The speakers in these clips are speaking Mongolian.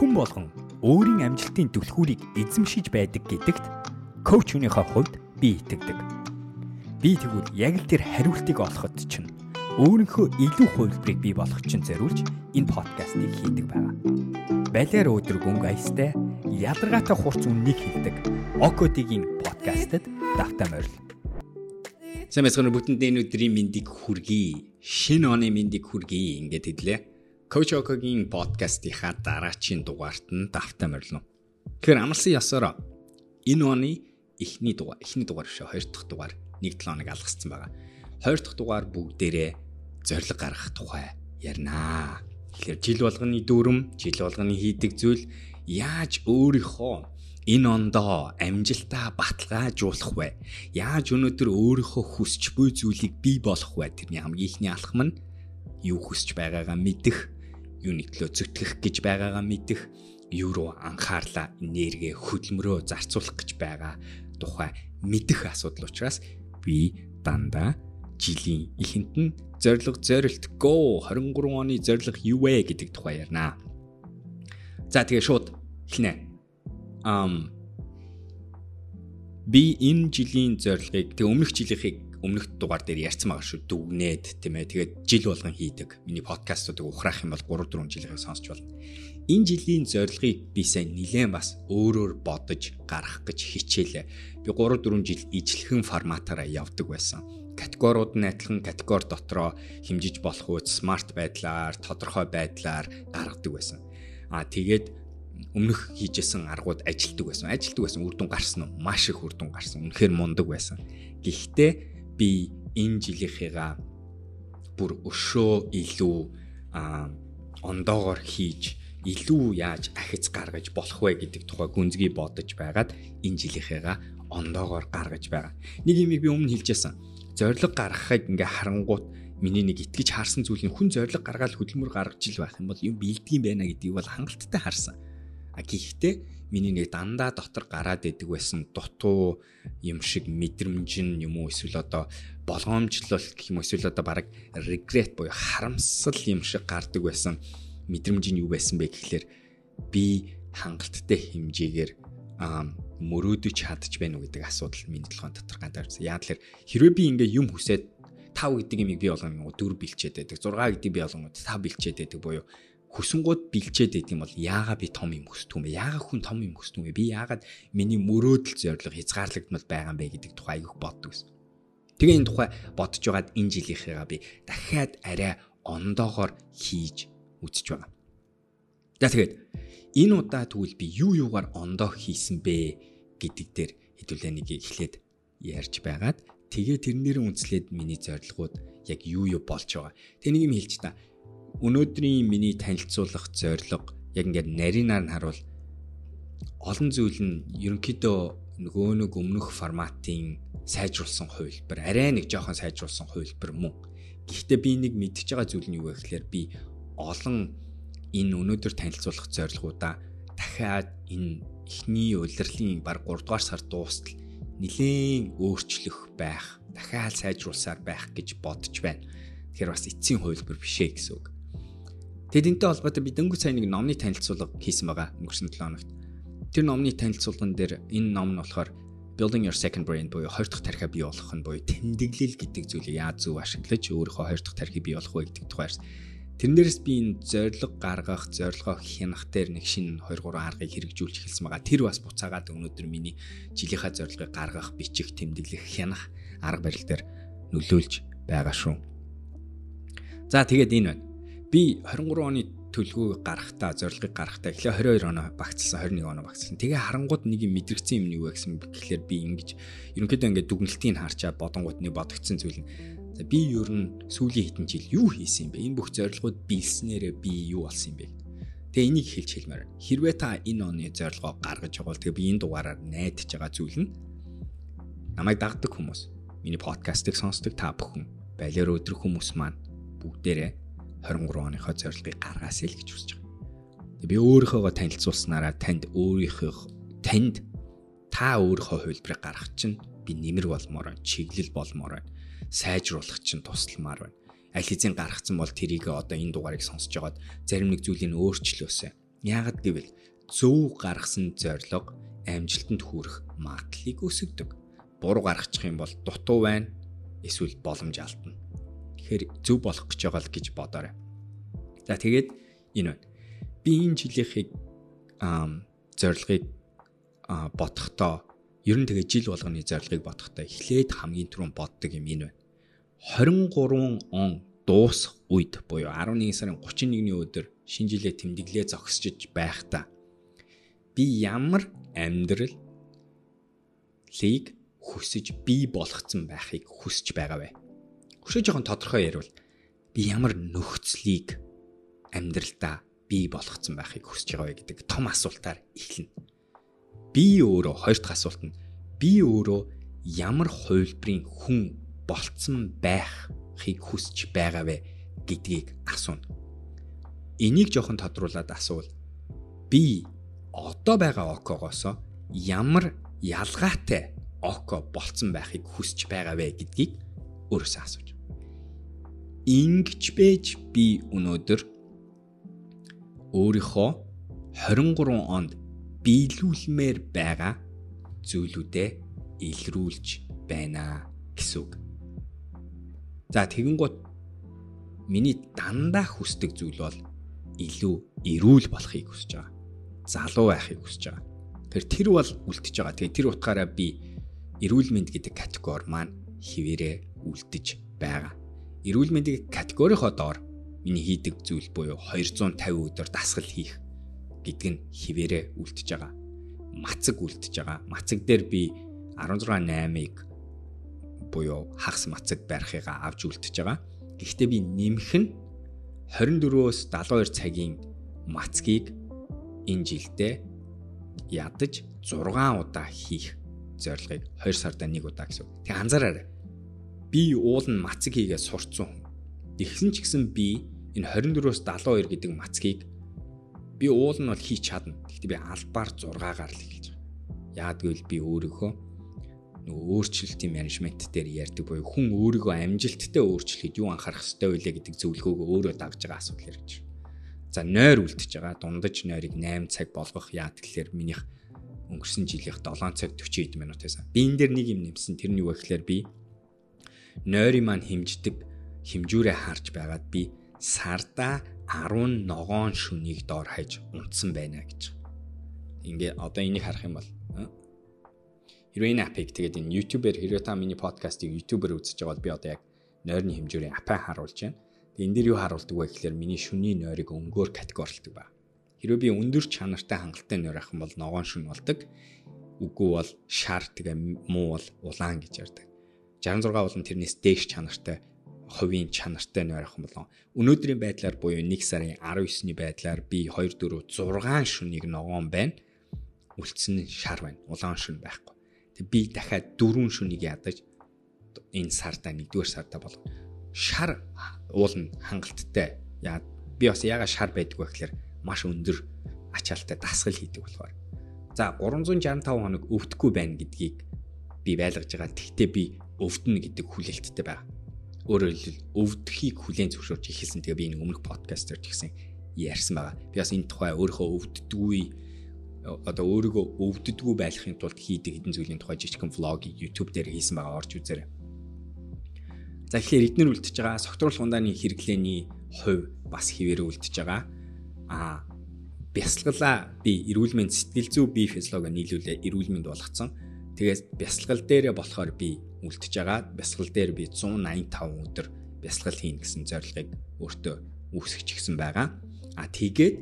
Хүн болгон өөрийн амжилтын түлхүүрийг эзэмшиж байдаг гэдэгт коуч өнөөхөө хувьд би итгэдэг. Би тэгвэл яг л тэр хариултыг олоход чинь өөрийнхөө илүү хувилбарыг бий болгох чинь зориулж энэ подкастыг хийдэг байгаа. Балиар өдөр гүнг аястай ядаргаатай хурц үннийг хэлдэг Окодигийн подкастад давтаа морил. Сайн мэсгэн бүгдэнд энэ өдрийн мэндийг хүргэе. Шинэ оны мэндийг хүргэе ингээд хэллээ. Coach Okoгийн подкастынхаа дараачийн дугаарт нь давтаа морилно. Тэгэхээр амлсан ёсоор энэ оны эхний дугаар, эхний дугаар шүү, хоёр дахь дугаар 1-7 хоног алгассан байгаа. Хоёр дахь дугаар бүгдээрээ зориг гаргах тухай ярина. Тэгэхээр жил болгоны дүрм, жил болгоны хийдэг зүйл яаж өөрийнхөө энэ ондоо амжилтаа баталгаажуулах вэ? Яаж өнөөдөр өөрийнхөө хүсч буй зүйлийг бий болгох вэ? Тэрний хамгийн ихний алхам нь юу хүсч байгаагаа мэдэх юуны төлөө зүтгэх гэж байгаагаа мэдэх, юу руу анхаарлаа, энерги хөдөлмөрөө зарцуулах гэж байгаа тухай мэдэх асуудал учраас би дандаа жилийн эхэнд нь зориг зорилт go 23 оны зориг юу вэ гэдэг тухай ярина. За тэгээ шууд эхлэнэ. Ам би энэ жилийн зорилгыг тэгээ өмнөх жилийнхийг өмнөх дугаар дээр ярьсан байгаа шүү дүгнээд тийм ээ тэгээд жил болгон хийдэг миний подкастуудыг ухраах юм бол 3 4 жилийн сонсч болно энэ жилийн зорилгыг би сайн нилээн бас өөрөөр бодож гаргах гэж хичээлээ би 3 4 жил ижлэхэн форматаараа явдаг байсан категориуд нь адилхан категори дотроо хэмжиж болох үс смарт байдлаар тодорхой байдлаар гаргадаг байсан а тэгээд өмнөх хийжсэн аргууд ажилтдаг байсан. Ажилтдаг байсан үр дүн гарсан уу? Маш их үр дүн гарсан. Үнэхээр мундаг байсан. Гэхдээ би энэ жилийнхээгаа бүр өшөө илүү ондоогоор хийж илүү яаж ахиц гаргаж болох вэ гэдэг тухай гүнзгий бодож байгаад энэ жилийнхээгаа ондоогоор гаргаж байгаа. Нэг юмыг би өмнө хэлжсэн. Зориг гаргахыг ингээ харангуут миний нэг итгэж харсан зүйл нь хүн зориг гаргаад хөдөлмөр гаргаж ил байх юм бол юм бэлдгийм байна гэдгийг бол хангалттай харсан. А гэхдээ миний нэг дандаа дотор гараад идэг байсан дутуу юм шиг мэдрэмж нь юм уу эсвэл одоо болгоомжлол гэх юм эсвэл одоо баг regret буюу харамсал юм шиг гардаг байсан мэдрэмж нь юу байсан бэ гэхлээр би хангалттай хэмжээгээр мөрөөдөж чадж байна уу гэдэг асуудал миний толгойн дотор гадаарсан. Яа тэлэр хэрвээ би ингээ юм хүсээд 5 гэдэг имийг би болгоно 4 бэлчээд байдаг. 6 гэдэг би болгоно 5 бэлчээд байдаг буюу хүсэнгууд бэлчээд байдаг юм бол яагаад би том юм хүсдэг юм бэ? Яагаад хүн том юм хүсдэг юм бэ? Би яагаад миний мөрөөдөл зориг хязгаарлагдмал байгаа юм бэ гэдэг тухай айгүйх боддог гэсэн. Тэгээ энэ тухай бодож байгаад энэ жилийнхээгаа би дахиад арай ондоогоор хийж үзэж байгаа. За тэгээд энэ удаа тэгвэл би юу юугаар ондоо хийсэн бэ гэдэг дээр хэдүүлээ нэг эхлээд ярьж байгаад тэгээ тэрнээр үнслээд миний зорилгууд яг юу юу болж байгаа. Тэ нэг юм хэлж та өнөөдрийн миний танилцуулах зорилго яг ингээд нарийнаар нь харуул олон зүйл нь ерөнхийдөө нөгөө нэг өмнөх форматын сайжруулсан хувилбар арай нэг жоохон сайжруулсан хувилбар мөн. Гэхдээ би нэг мэдчихэж байгаа зүйл нь юу вэ гэхээр би олон энэ өнөөдөр танилцуулах зорилгоудаа дахиад энэ эхний улирлын баг 3 дугаар сар дуустал нэлээд өөрчлөх байх, дахиад сайжруулсаар байх гэж бодож байна. Тэгэхээр бас эцсийн хувилбар бишээ гэсэн үг. Тэгээд энэтэй холбоотой би дөнгөж сайн нэг номны танилцуулга хийсэн байгаа өнгөрсөн 7 хоногт. Тэр номны танилцуулган дээр энэ ном нь болохоор Building Your Second Brain буюу хоёр дахь тархиа бий болгох нь буюу тэмдэглэл гэдэг зүйлийг яаж зөв ашиглаж өөрийнхөө хоёр дахь тархийг бий болгох вэ гэдэг тухай ярьсан. Тэрнээс би энэ зориг гаргах, зорилгоо хянах дээр нэг шинэ 2 3 аргыг хэрэгжүүлж эхэлсэн байгаа. Тэр бас буцаагаад өнөөдөр миний жилийнхаа зорилгыг гаргах, бичих, тэмдэглэх, хянах арга барил дээр нөлөөлж байгаа шүү. За тэгээд энэ байна би 23 оны төлгөө гарахтаа зорилгыг гарахтаа эхлээ 22 оноо багцсан 21 оноо багцсан. Тэгээ харангууд нэг юм мэдрэгцэн юм нь юу гэсэн гэхлээр би ингэж ерөнхийдөө ингээд дүгнэлтийг харчаа бодонгууд нэг бодогдсон зүйл нь за би ер нь сүүлийн хэдэн жил юу хийсэн юм бэ? Энэ бүх зорилгууд биелснээрээ би юу болсон юм бэ? Тэгээ энийг хэлж хэлмээр. Хэрвээ та энэ оны зорилгоо гаргаж байгаа бол тэгээ би энэ дугаараар найдаж байгаа зүйл нь намайг дагдаг хүмүүс, миний подкастыг сонсдог та бүхэн, балиар өдрөх хүмүүс маань бүгдээрээ 23 оныхоо зорилгыг гаргаасэй л гэж хүсэж байгаа. Би өөрийнхөөгөө танилцуулснараа танд өөрийнхөө танд та өөрийнхөө хувилбарыг гаргах чинь би нэмэр болмоор байна, чиглэл болмоор байна, сайжруулах чинь тусламар байна. Аль хэзээ гаргацсан бол тэрийг одоо энэ дугаарыг сонсож байгаад зарим нэг зүйлийг өөрчлөөсэй. Яагад гэвэл зөв гаргасан зорилго амжилтанд хүрэх магадлалыг өсгдөг. Буруу гаргачих юм бол дутуу байна эсвэл боломж алдна. Тэгэхээр зөв болох гэж байгаа л гэж бодоорой. За тэгээд энэ байна. Би энэ жилийнхийг зорилгыг бодохдоо ер нь тэгээ жил болгоны зорилгыг бодохдоо эхлээд хамгийн түрүүнд боддог юм энэ байна. 23 он дуусах үед буюу 11 сарын 31-ний өдөр шинэ жилээ тэмдэглээ зогсчиж байхдаа би ямар амьдрал лиг хүсэж бий болгоцсон байхыг хүсэж байгаа вэ? Хөшөө жоохон тодорхой ярил би ямар нөхцөлийг амьдралдаа бий болгоцсон байхыг хүсэж байгаа вэ гэдэг том асуултаар эхэлнэ. Би өөрөө хоёр дахь асуулт нь би өөрөө ямар хувилбарын хүн болцсон байхыг хүсэж байгаа вэ гэдгийг асууна. Энийг жоохон тодруулаад асуувал би одоо байгаа окогоос ямар ялгаатай око болцсон байхыг хүсэж байгаа вэ гэдгийг өөрөөсөө асууж. Ингиж бэж би өнөөдөр өөрийнхөө 23 онд биелүүлмээр байгаа зүйлүүдэд илрүүлж байна гэсэн үг. За тэгэн гут миний дандаа хүсдэг зүйл бол илүү эрүүл болохыг хүсэж байгаа. Залуу байхыг хүсэж байгаа. Тэр тэр бол үлдчихэж байгаа. Тэгээ тэр утгаараа би эрүүл мэнд гэдэг категори маань хിവэрэ үлдэж байгаа. Эрүүл мэндийн категорийнхоо доор миний хийдэг зүйл буюу 250 өдөр дасгал хийх гэдг нь хിവэрэ үлдэж байгаа. Мацаг үлдэж байгаа. Мацаг дээр би 16.8-ыг буюу хагас мацаг барихыгаа авч үлдэж байгаа. Гэхдээ би нэмэх нь 24-өөс 72 цагийн мацгийг энэ жилдээ ядаж 6 удаа хийх зорилгыг 2 сарда 1 удаа гэсэн. Тэг анзаараарай. Би уул нь мацаг хийгээ сурцсан. Тэгсэн ч гэсэн би энэ 24-өөс 72 гэдэг мацгийг би уул нь бол хийж чадна. Гэхдээ би албаар 6-гаар л хэлж байгаа. Яагад гэвэл би өөрийнхөө нөгөө өөрчлөлтийн менежмент дээр ярьдаг буюу хүн өөрийгөө амжилттай өөрчлөхөд юу анхаарах ёстой вэ гэдэг зөвлөгөөгөө өөрөө дагж байгаа асуудал байна. За нойр үлдчихэж байгаа. Дундаж нойрыг 8 цаг болгох яа тэгэхээр минийх өнгөрсөн жилийнх 7 цаг 40 хэд минут байсан. Би энэ дээр нэг юм нэмсэн. Тэр нь юу вэ гэхээр би нойрын маань хэмждэг хэмжүүрээ харж байгаад би сарда 10 ногоон шүнийг доор хаяж унтсан байна гэж. Ингээ одоо энийг харах юм бол хэрвээ энэ апыг тэгээд энэ YouTube-ээр хэрвээ та миний подкастыг YouTube-ээр үзэж байгаа бол би одоо яг нойрны хэмжүүрийн апаа харуулж байна. Энэ дээр юу харуулдаг вэ гэхээр миний шүний нойрыг өнгөөр категорилдаг ба. Хэрвээ би өндөр чанартай хангалттай нойр авах юм бол ногоон шүн болдог. Үгүй бол шар тэгээ муу бол улаан гэж ярьдаг. 66 болон тэрнээс дээш чанартай хувийн чанартай нойр авах юм бол өнөөдрийн байдлаар буюу 1 сарын 19-ний байдлаар би 2 4 6 шүнийг ногоон байна. Үлдсэн нь шар байна. Улаан шүн байхгүй. Тэг би дахиад 4 шүнийг ядаж энэ сарда 1-р сарда болгоо. Шар уул нь хангалттай. Яа би бас яга шар байдг вэ гэхээр маш өндөр ачаалттай дасгал хийдэг болохоор. За 365 хоног өвдөхгүй байна гэдгийг би байлгаж байгаа. Тэгтээ би өвдөнө гэдэг хүлээлттэй байгаа. Өөрөөр хэлбэл өвдөхийг хүлээн зөвшөөрч ихэлсэн. Тэгээ би энэ өмнөх подкаст дээр ч гэсэн ярьсан байгаа. Би бас энэ тухай өөрийнхөө өвддөггүй одоо өөрийгөө өвддөггүй байлгахын тулд хийдэг хэдэн зүйлийн тухай жижигхэн влогийг YouTube дээр хийсэн байгаа орж үзээрэй. За тэгэхээр эднэр үлдчихэж байгаа согтруулах ундааны хэрэглээний хувь бас хിവэрэ үлдчихэж байгаа а бясалгалаа би эрүүл мэнд сэтгэл зүй бие физиологи нийлүүлээ эрүүл мэнд болгоцсон. Тэгээд бясалгал дээрээ болохоор би үлдчихэж байгаа. Бясалгал дээр би 185 өдөр бясалгал хийн гэсэн зорилгыг өөртөө үүсгэж гисэн байгаа. А тэгээд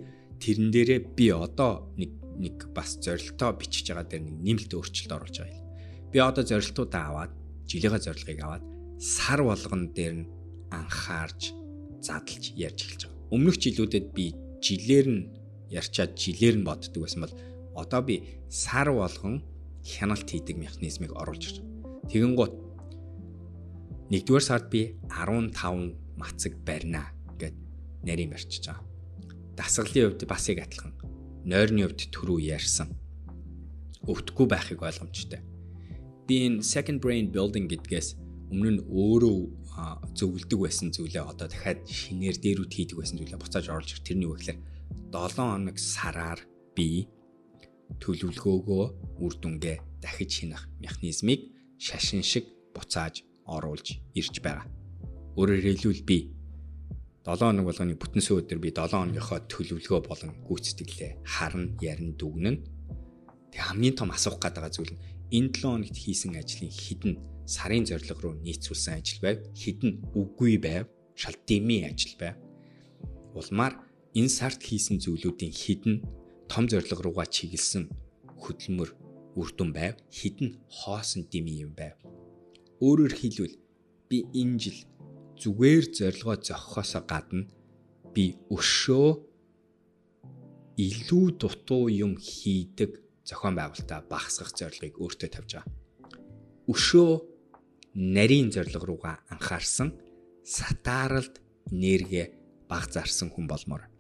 тэрэн дээрээ би одоо нэг нэг бас зорилтоо бичиж байгаа дээр нэг нэмэлт өөрчлөлт оруулж байгаа юм. Би одоо зорилтуудаа аваад жилийнхаа зорилгыг аваад сар болгон дээр нь анхаарч задлж ярьж эхэлж байгаа. Өмнөх жилүүдэд би жилээр нь ярьчаад жилээр нь боддог байсан бол одоо би сар болгон хяналт хийдэг механизмыг оруулж ирж байгаа. Тэгэн гут нэгдүгээр сард би 15 мацаг барина гэд нарийн барьчихж байгаа. Дасгалын хувьд бас яг адилхан. Нойрны хувьд түрүү ярьсан. Өвдөхгүй байхыг ойлгомжтой. Би энэ second brain building гэдгээс өмнө нь өөрөө зөвлөдөг байсан зүйлээ одоо дахиад шинээр дээрүүд хийдэг байсан зүйлээ буцааж оруулж ир тэрний үгээр 7 хоног сараар би төлөвлөгөөгөө үр дүнгээ дахиж хянах механизмыг шашин шиг буцааж оруулж ирж байгаа. Өөрөөр хэлбэл би 7 хоног болгоны бүтэн сүү өдөр би 7 хоногийнхоо төлөвлөгөө болон гүйцэтгэлээ харна, ярина, дүгнэн. Тэг хамгийн том асуух гэдэг зүйл нь энэ 7 хоногт хийсэн ажлын хідэн сарын зорилго руу нийцүүлсэн ажил байв, хідэн үгүй байв, шал дэмий ажил байв. Улмаар энэ сард хийсэн зүйлүүдийн хідэн том зорилго руугаа чиглэсэн хөдөлмөр үр дүн байв, хідэн хоосон дэмий юм байв. Өөрөөр хэлбэл би энэ жил зүгээр зорилгоо зохихоос гадна би өшөө илүү дутуу юм хийдэг зохион байгуулалтаа багасгах зорилгыг өөртөө тавьж байгаа. Өшөө нарийн зорилго руугаа анхаарсан сатааралд энерги баг зарсан хүн болмоор.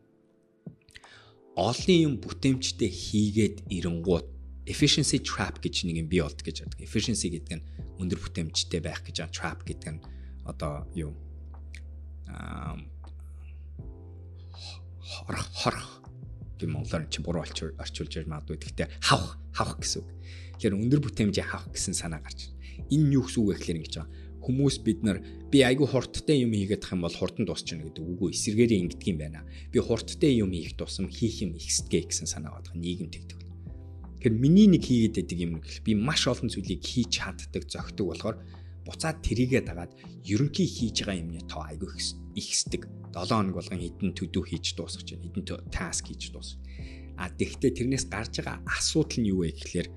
Олон юм бүтээмжтэй хийгээд ирэнгууд efficiency trap гэж нэг юм бий болт гэж байдаг. Efficiency гэдэг нь өндөр бүтээмжтэй байх гэж байгаа. Trap гэдэг нь одоо юу хорох хорох гэм монголоор чи буруу орчуулж яж магадгүй. Гэхдээ хавх хавх гэсэн үг. Тэгэхээр өндөр бүтээмжийн хавх гэсэн санаа гарч байна. Энэ юу гэсэн үг вэ гэхээр ингэж байгаа. Хүмүүс бид нар би айгүй хурдтай юм хийгээд тах юм бол хурдан дуусчихна гэдэг үгүй эсэргээрээ ингэдэг юм байна. Би хурдтай юм хийх тусам хийх юм ихсдэгэ гэсэн санаа байдаг. Нийгэм тэгдэг. Тэгэхээр миний нэг хийгээд байдаг юм гэл би маш олон зүйлийг хийж чаддаг, зөгтөг болохоор буцаад тэрийгээ дагаад ерөнхий хийж байгаа юмны тоо айгүй ихсдэг. 7 хоног болгон хідэн төдөө хийж дуусгаж байна. Хідэн таск хийж дуусгаж. А тэгвэл тэрнээс гарч байгаа асуудал нь юу вэ гэхлээр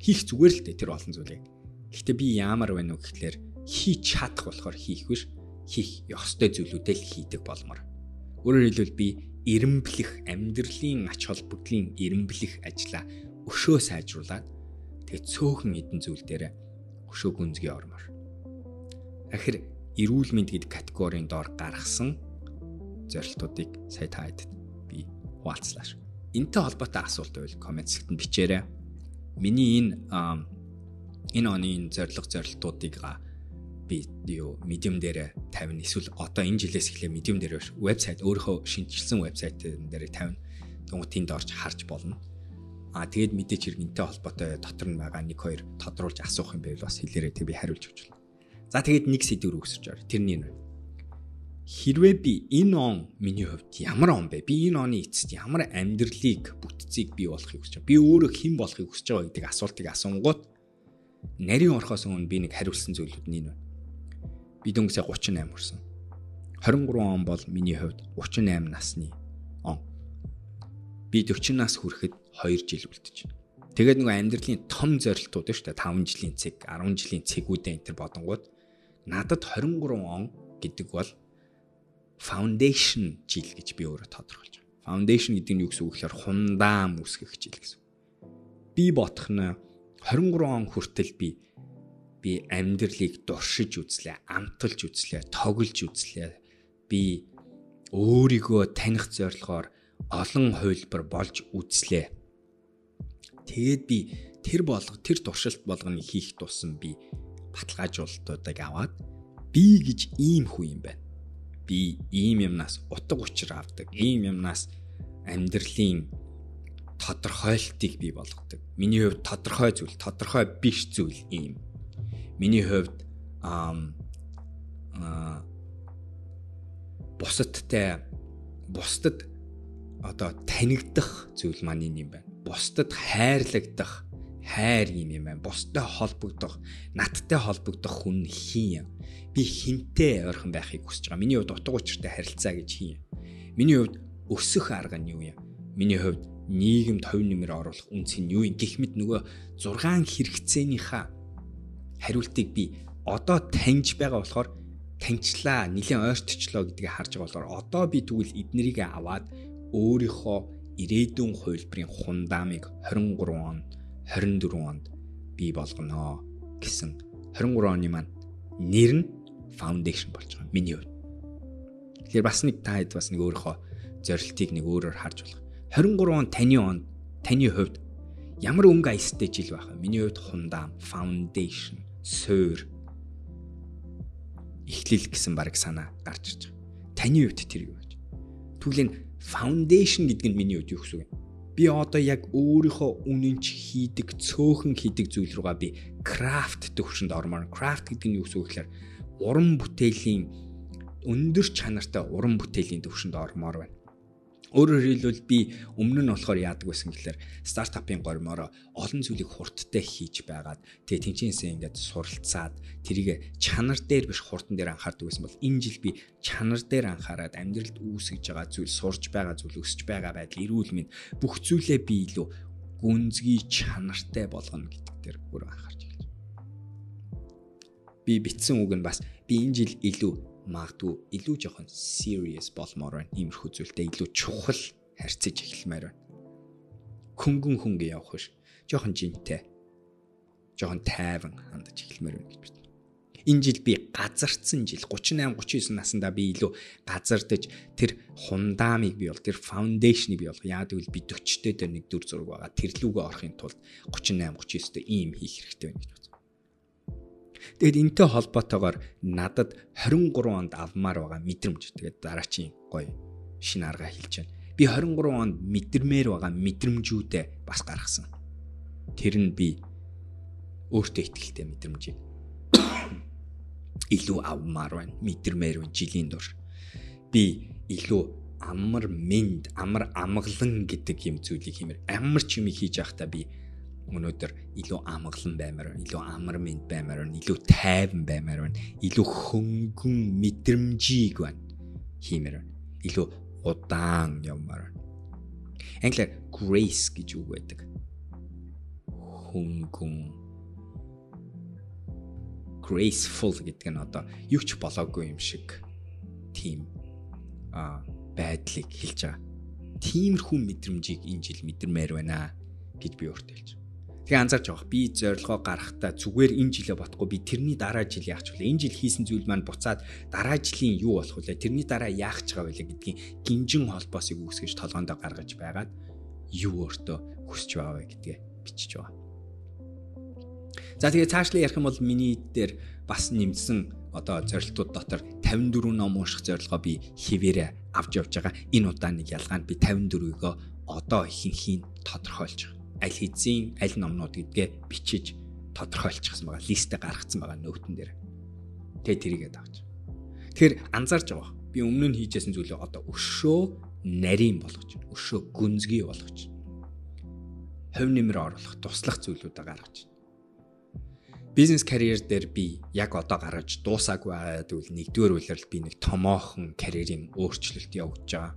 хийх зүгээр л дээ тэр олон зүйлийг. Гэхдээ би яамар байна уу гэхлээр хийж чадах болохоор хийх биш хийх ёстой зүйлүүдээ л хийдэг болмоор. Өөрөөр хэлбэл би эренблэх амьдралын ач холбогдлын эренблэх ажлаа өшөө сайжруулад тэгээ цөөхөн эдэн зүйл дээр өшөө гүнзгий ормоор. Ахир эрүүл мэнд гэдэг категорийн доор гаргасан зорилтуудыг сая та хэдэд би хуваалцлаа. Энтэй холбоотой асуулт байвал комент сэгтэнд бичээрэй. Миний энэ энэ оны зорилго зорилтуудыг би юу medium дээр тавина эсвэл одоо энэ жилээс эхлээ medium дээр вебсайт өөрийнхөө шинжилсэн вебсайт дээр тавина. Тэгвэл тэнд орж харж болно. Аа тэгээд мэдээч хэрэгнтэй холбоотой дотор нь байгаа нэг хоёр тодруулж асуух юм байвал бас хэлээрэй тэг би хариулж өгч байна. За тэгээд нэг сэдв рүү өсөж орё. Тэрний нь хэрвээ би энэ он миний хувьд ямар он бэ? Би энэ оны эцэст ямар амьдралыг бүтцийг бий болохыг хүсэж байгаа. Би өөрөө хэн болохыг хүсэж байгаа гэдэг асуултыг асуунгууд нарийн орхоос өмнө би нэг хариулсан зүйлүүд нь энэ байна. Би дөнгөсөө 38 хүрсэн. 23 он бол миний хувьд 38 насны. Би 40 нас хүрэхэд 2 жил үлдэж байна. Тэгээд нөгөө амьдралын том зорилтууд шүү дээ 5 жилийн цэг, 10 жилийн цэгүүдээ энэ төр бодонгууд надад 23 он гэдэг бол foundation жил гэж би өөрөө тодорхойлж байгаа. Foundation гэдэг нь юу гэсэн үг гэхээр хундаам үсгэх жил гэсэн. Би бодох нь 23 он хүртэл би би амьдралыг дуршиж үзлээ, амталж үзлээ, тоглож үзлээ. Би өөрийгөө таних зорилгоор олон хувилбар болж үзлээ. Тэгээд би тэр болго тэр туршилт болгоныг хийх тусам би баталгаажуулалтуудыг аваад би гэж ийм хүн юм байна. Би ийм юмнаас утга учир авдаг. Ийм юмнаас амьдралын тодорхойлтыг би болгодог. Миний хувьд тодорхой зүйл, тодорхой биш зүйл ийм. Миний хувьд ам а бусадтай бусдад одоо танигдах зүйл маань юм байна. Бусдад хайрлагдах хайр юм юм байна. Бустай холбогдох, надтай холбогдох хүн хин юм. Би хинтээ ойрхон байхыг хүсэж байгаа. Миний хувьд утга учиртай харилцаа гэж хин юм. Миний хувьд өсөх арга нь юу юм? Миний хувьд нийгэмд хувь нэмэр оруулах үнц нь юу юм? Гэх мэт нөгөө 6 хэрэгцээнийхээ хариултыг би одоо таньж байгаа болохоор таньчлаа, нэлээд ойртчлоо гэдгийг харж байгаа болохоор одоо би тэгвэл эднэрийг аваад өөрийнхөө ирээдүйн хувилбарын хундаамыг 23 он 24 онд бий болгоно гэсэн 23 оны маань нэр нь foundation болж байгаа миний хувьд. Тэгэхээр бас нэг та хэд бас нэг өөрийнхөө зорилтыг нэг өөрөөр харж болох. 23 он таны он таны хувьд ямар өнгө аястай жил байх вэ? Миний хувьд хундаам, foundation, суур эхлэл гэсэн баг санаа гарч ирж байгаа. Таны хувьд тэр юу вэ? Энэ Foundation гэдэг нь миний хувьд юу гэсэн үг вэ? Би одоо яг өөрийнхөө үнэнч хийдэг, цөөхөн хийдэг зүйл рүүгээ би craft төвшөнд ормоор. Craft гэдэг нь юу гэсэн үг гэхээр уран бүтээлийн өндөр чанартай уран бүтээлийн төвшөнд ормоор байна. Өөрөөр хэлбэл би өмнө нь болохоор яадаг байсан гэхээр стартапын гормороо олон зүйлийг хурдтай хийж байгаад тэгээ тэнцэнсээ ингээд суралцаад тэрийг чанар дээр биш хурдан дээр анхаардаг байсан бол энэ жил би чанар дээр анхаарад амьдралд үүсгэж байгаа зүйл сурж байгаа зүйл өсөж байгаа байдал эрүүл мэнд бүх зүйлээ би илүү гүнзгий чанартай болгоно гэдэг дээр өөрөө анхаарч эхэлж. Би битсэн үг нь бас би энэ жил илүү магадгүй илүү жоохон serious болмоор байна. Иймэрхүү зүйлтэй илүү чухал харьцаж эхэлмээр байна. Хөнгөн хөнгө явах биш. Жоохон жинтэй. Жоохон тайван хандаж эхэлмээр байна гэж байна. Энэ жил би газардсан жил 38 39 наснда би илүү газардаж тэр хундамыг би бол тэр фаундейшнийг би бол яагаад гэвэл би 40-тэй дээр нэг дүр зураг байгаа. Тэр лүгөө орохын тулд 38 39-тэй ийм хийх хэрэгтэй байна гэж Тэгэд энтэй холбоотойгоор надад 23 онд авмаар байгаа мэдрэмж. Тэгээд дараачийн гоё шинэ арга хэлж байна. Би 23 онд мэдэрмээр байгаа мэдрэмжүүдээ бас гаргасан. Тэр нь би өөртөө ихтэй мэдрэмжийг илүү авмаар байна. Мэдэрмээр байна жилийн дур. Би илүү амар мэд, амар амгалан гэдэг юм зүйлийг хиймээр амар ч юм хийж явахдаа би өнөөдөр илүү амгалан баймаар байна. Илүү амар мэд баймаар байна. Илүү тайван баймаар байна. Илүү хөнгөн мэдрэмжийг байна. Хиймээр байна. Илүү удаан явмаар байна. Англиар grace гэж үг байдаг. Хөнгөн graceful гэдэг нь одоо юу ч болоогүй юм шиг тийм а байдлыг хэлж байгаа. Тиймэрхүү мэдрэмжийг энэ жил мэдэрмээр байна гэж би өөртөө хэлж байна. Тэгээ анзаарч байгаа. Би зорилгоо гаргахтаа зүгээр энэ жилээ ботгүй би тэрний дараа жил яах вэ? Энэ жил хийсэн зүйл маань буцаад дараа жилийн юу болох вэ? Тэрний дараа яах ч байгаа вэ гэдгийг гинжин холбоосыг үүсгэж толгоонд гаргаж байгаад юу өөртөө хүсэж байгаа вэ гэдгээ бичиж байгаа. За тэгээ цаашлаа ярих юм бол миний дээр бас нэмсэн одоо зорилтууд дотор 54 ном унших зорилгоо би хിവэрэ авч явж байгаа. Энэ удаа нэг ялгаа нь би 54-ийг одоо ихэнхийн тодорхойлж байгаа аль хэзээ аль номнууд гэдгээ бичиж тодорхойлчихсан байгаа. Листэ гаргацсан байгаа нөтөн дээр. Тэгээ тэрийгээ давж. Тэгэхээр анзаарч байгаа. Би өмнө нь хийжсэн зүйлээ одоо өшөө нарийн болгож, өшөө гүнзгий болгож. Хувь нэмэр оруулах, туслах зүйлүүдээ гаргаж. Бизнес карьер дээр би яг одоо гаргаж дуусаагүй байгаа гэвэл нэгдүгээр үйлрэл би нэг томоохон карьерийн өөрчлөлт явуулж байгаа.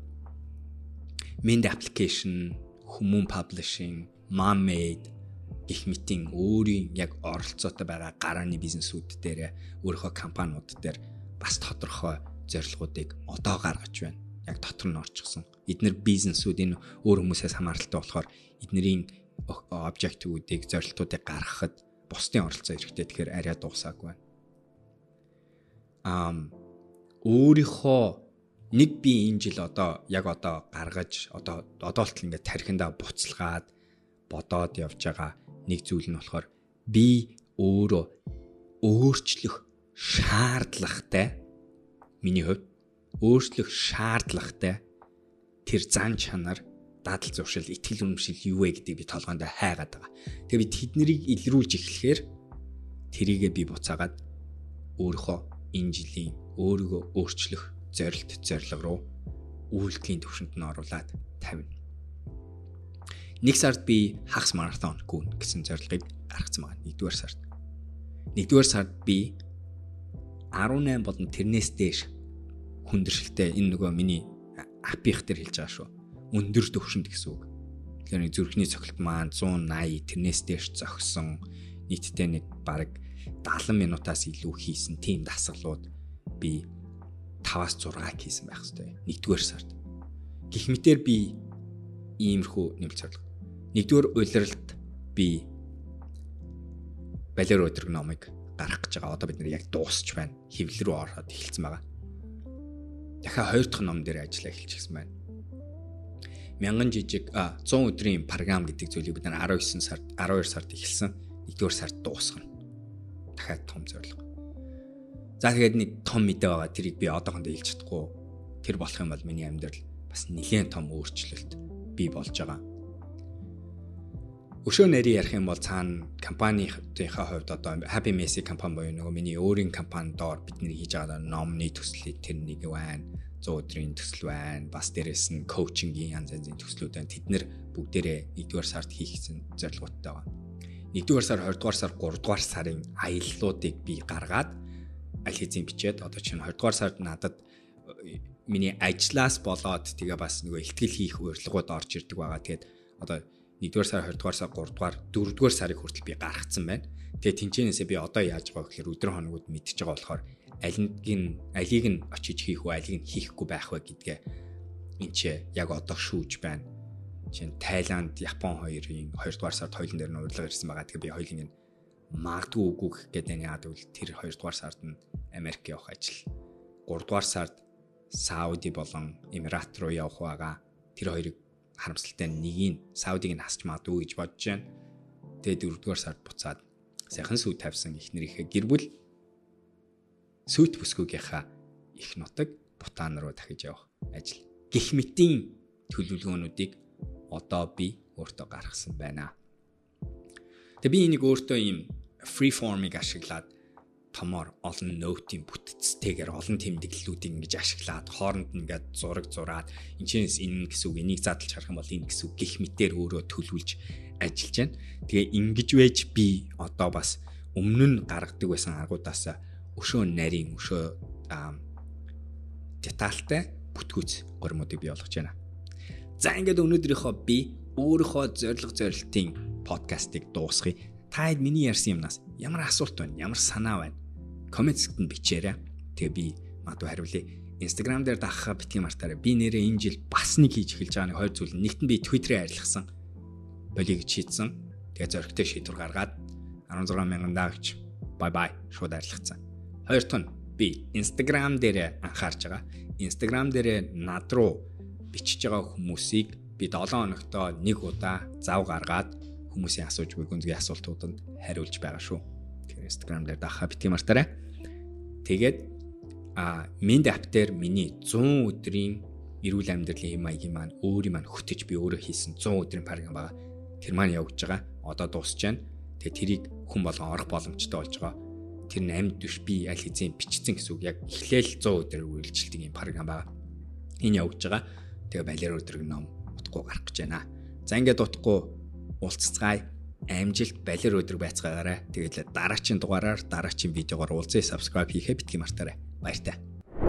Mind application, хүмүүн publishing, Momade гих мэтийн өөрийн яг оролцоотой байгаа гарааны бизнесүүд дээр өөрийнхөө компаниуд дээр бас тодорхой зорилгоодыг одоо гаргаж байна. Яг дотор нь орчихсон. Эдгээр бизнесүүд энэ өөр хүмүүсээс хамааралтай болохоор эднэрийн объективүүдийг зорилтуудыг гаргахад бусдын оролцоо хэрэгтэй. Тэгэхээр арай дуусаагүй байна. Ам өөрийнхөө нэг би энэ жил одоо яг одоо гаргаж одоо одоолт ингээд тархиндаа буцалгаад бодоод явж байгаа нэг зүйл нь болохоор би өөрөө өөрчлөх шаардлагатай миний хувьд өөрчлөх шаардлагатай тэр зан чанар дадал зуршил итгэл үнэмшил юу вэ гэдгийг би толгоонд хайгаад байгаа. Тэгээ би тэднийг илрүүлж эхлэхээр тэрийгээ би буцаагаад өөрийнхөө энэ жилийн өөрийгөө өөрчлөх зорилт зорилго руу үйлдэлийн төвшөнд нь оруулаад тавина нэг сард би хагас марафон гүн гэсэн зорилгыг гаргацсан байна. Нэгдүгээр сард. Нэгдүгээр сард би 18 болон тэрнээс дээш хүндэршилтэй энэ нөгөө миний апих дээр хэлж байгаа шүү. Өндөр төвшөнд гэсэн үг. Тэгэхээр нэг зүрхний цогцолт маань 180 тэрнээс дээш зогсон нийтдээ нэг бараг 70 минутаас илүү хийсэн тийм дасгалууд би 5-аас 6 хийсэн байх хэвээр. Нэгдүгээр сард. Гэх мэтэр би иймэрхүү нэмэлт зорилго нэгдүгээр улиралд би балер өдрөг номыг гаргах гэж байгаа. Одоо бид нэр яг дуусч байна. Хэвлэл рүү ороод эхэлсэн байгаа. Дахиад хоёр дахь ном дээр ажиллаа эхэлчихсэн байна. Мянган жижиг 100 өдрийн програм гэдэг зүйлийг бид нар 19 сард 12 сард эхэлсэн. Нэгдүгээр сард дуусгана. Дахиад том зорилго. За тэгээд нэг том мэдээ байгаа. Тэрийг би одоохондоо хэлж чадахгүй. Тэр болох юм бол миний амьдрал бас нэлээд том өөрчлөлт бий болж байгаа. Өшөө нэрийг ярих юм бол цаана компанийнхаа хувьд одоо Happy Messy компани буюу нөгөө миний өөрийн компани доор бидний хийж байгаа номны төслийг тэр нэг байна. 100 өдрийн төсөл байна. Бас дээрэс нь коучингийн янз янзын төслүүд байна. Тэд нэр бүгдээрээ 1-р сард хийх зорилготой байгаа. 1-р сар, 20-р сар, 3-р сарын аяллуудыг би гаргаад аль хэзээ бичээд одоо чинь 20-р сард надад э, миний ажлаас болоод тэгээ бас нөгөө ихтгэл хийх урилгууд орж ирдэг байгаа. Тэгээд одоо 1-р сар, 2-р сар, 3-р, 4-р сарын хүртэл би гаргацсан байна. Тэгээ тэнцэнээсээ би одоо яаж байгаа гэхээр өдөр хоногуд мэдчихэж байгаа болохоор аль нь алийг нь очиж хийх үү, алийг нь хийхгүй байх вэ гэдгээ энэ ч яг одоо шүүж байна. Жишээ нь Тайланд, Япон хоёрын 2-р сард хоёулын дээр нь урилга ирсэн байгаа. Тэгээ би хоёулын нь магадгүй үгүй гэх гээд байна. Яг бол тэр 2-р сард нь Америк явах ажил. 3-р сард Сауди болон Эмират руу явах байгаа. Тэр хоёрыг харамсалтай нэгийг Саудиг нь хасч магадгүй гэж бодож байна. Тэгээ дөрөвдүгээр сард буцаад сайхан сүйт тавьсан их нэрийнхээ гэр бүл сүйт бүсгүйгийнхаа их нутаг Бутан руу дахиж явах ажил. Гэх мэтийн төлөвлөгөөнүүдийг одоо би өөртөө гаргасан байна. Тэгээ би энийг өөртөө ийм free form-ыг ашиглаад томоор олон ноутын бүтцтэйгээр олон тэмдэглэлүүдийг ингэж ашиглаад хооронд нь ингээд зураг зураад энэчнээс энэ гэсэн үг энийг задлж харах юм бол энэ гэсэн үг гих мэтээр өөрөө төлөвлөж ажиллаж байна. Тэгээ ингэж байж би одоо бас өмнө нь гаргадаг байсан аргуудаас өшөө нарийн өшөө детальтай бүтгүүц гормуудыг бий болгож байна. За ингээд өнөөдрийнхөө би өөрийнхөө зориг зорилтын подкастыг дуусгая. Та хэд миний ярьсан юмнаас ямар асуулт байна? Ямар санаа байна? Коммент хэсэгт бичээрэй. Тэгээ би магадгүй хариулъя. Instagram дээр дагахаа битгий мартаарай. Би нэрээ энэ жил бас нэг хийж эхэлж байгаа нэг хоёр зүйл. Нэгт нь би Twitter-ээр арилгасан. Болиг шийдсэн. Тэгээ зөрөгтэй шийдвэр гаргаад 16 мянган даагч бай бай шууд арилгацсан. Хоёрт нь би Instagram дээр анхаарч байгаа. Instagram дээр над руу бичиж байгаа хүмүүсийг би 7 хоногтоо нэг удаа зав гаргаад хүмүүсийн асууж буй гүнзгий асуултууданд хариулж байгаа шүү. Instagram дээр даха битгий мартаарай. Тэгээд а Mind app дээр миний 100 өдрийн эрүүл амьдралын хэм маягийн маань өөрийн маань хөтөж би өөрөө хийсэн 100 өдрийн програм байгаа. Тэр маань явж байгаа. Одоо дуусч байна. Тэгээ тэрийг хүн болгон орох боломжтой болж байгаа. Тэр нь амьд биш би аль хэзээ бичсэн гэсэн үг. Яг эхлээл 100 өдөр үргэлжилдэг юм програм байгаа. Энэ явж байгаа. Тэгээ балер өдрөг ном утгагүй гарах гэж байна. За ингээд утгагүй уулзцгаая. Амжилт балер өдрөг байцгаагаарай. Тэгээд дараагийн дугаараар дараагийн видеогоор уулзъя. Subscribe хийхээ битгий мартаарай. Баяртай.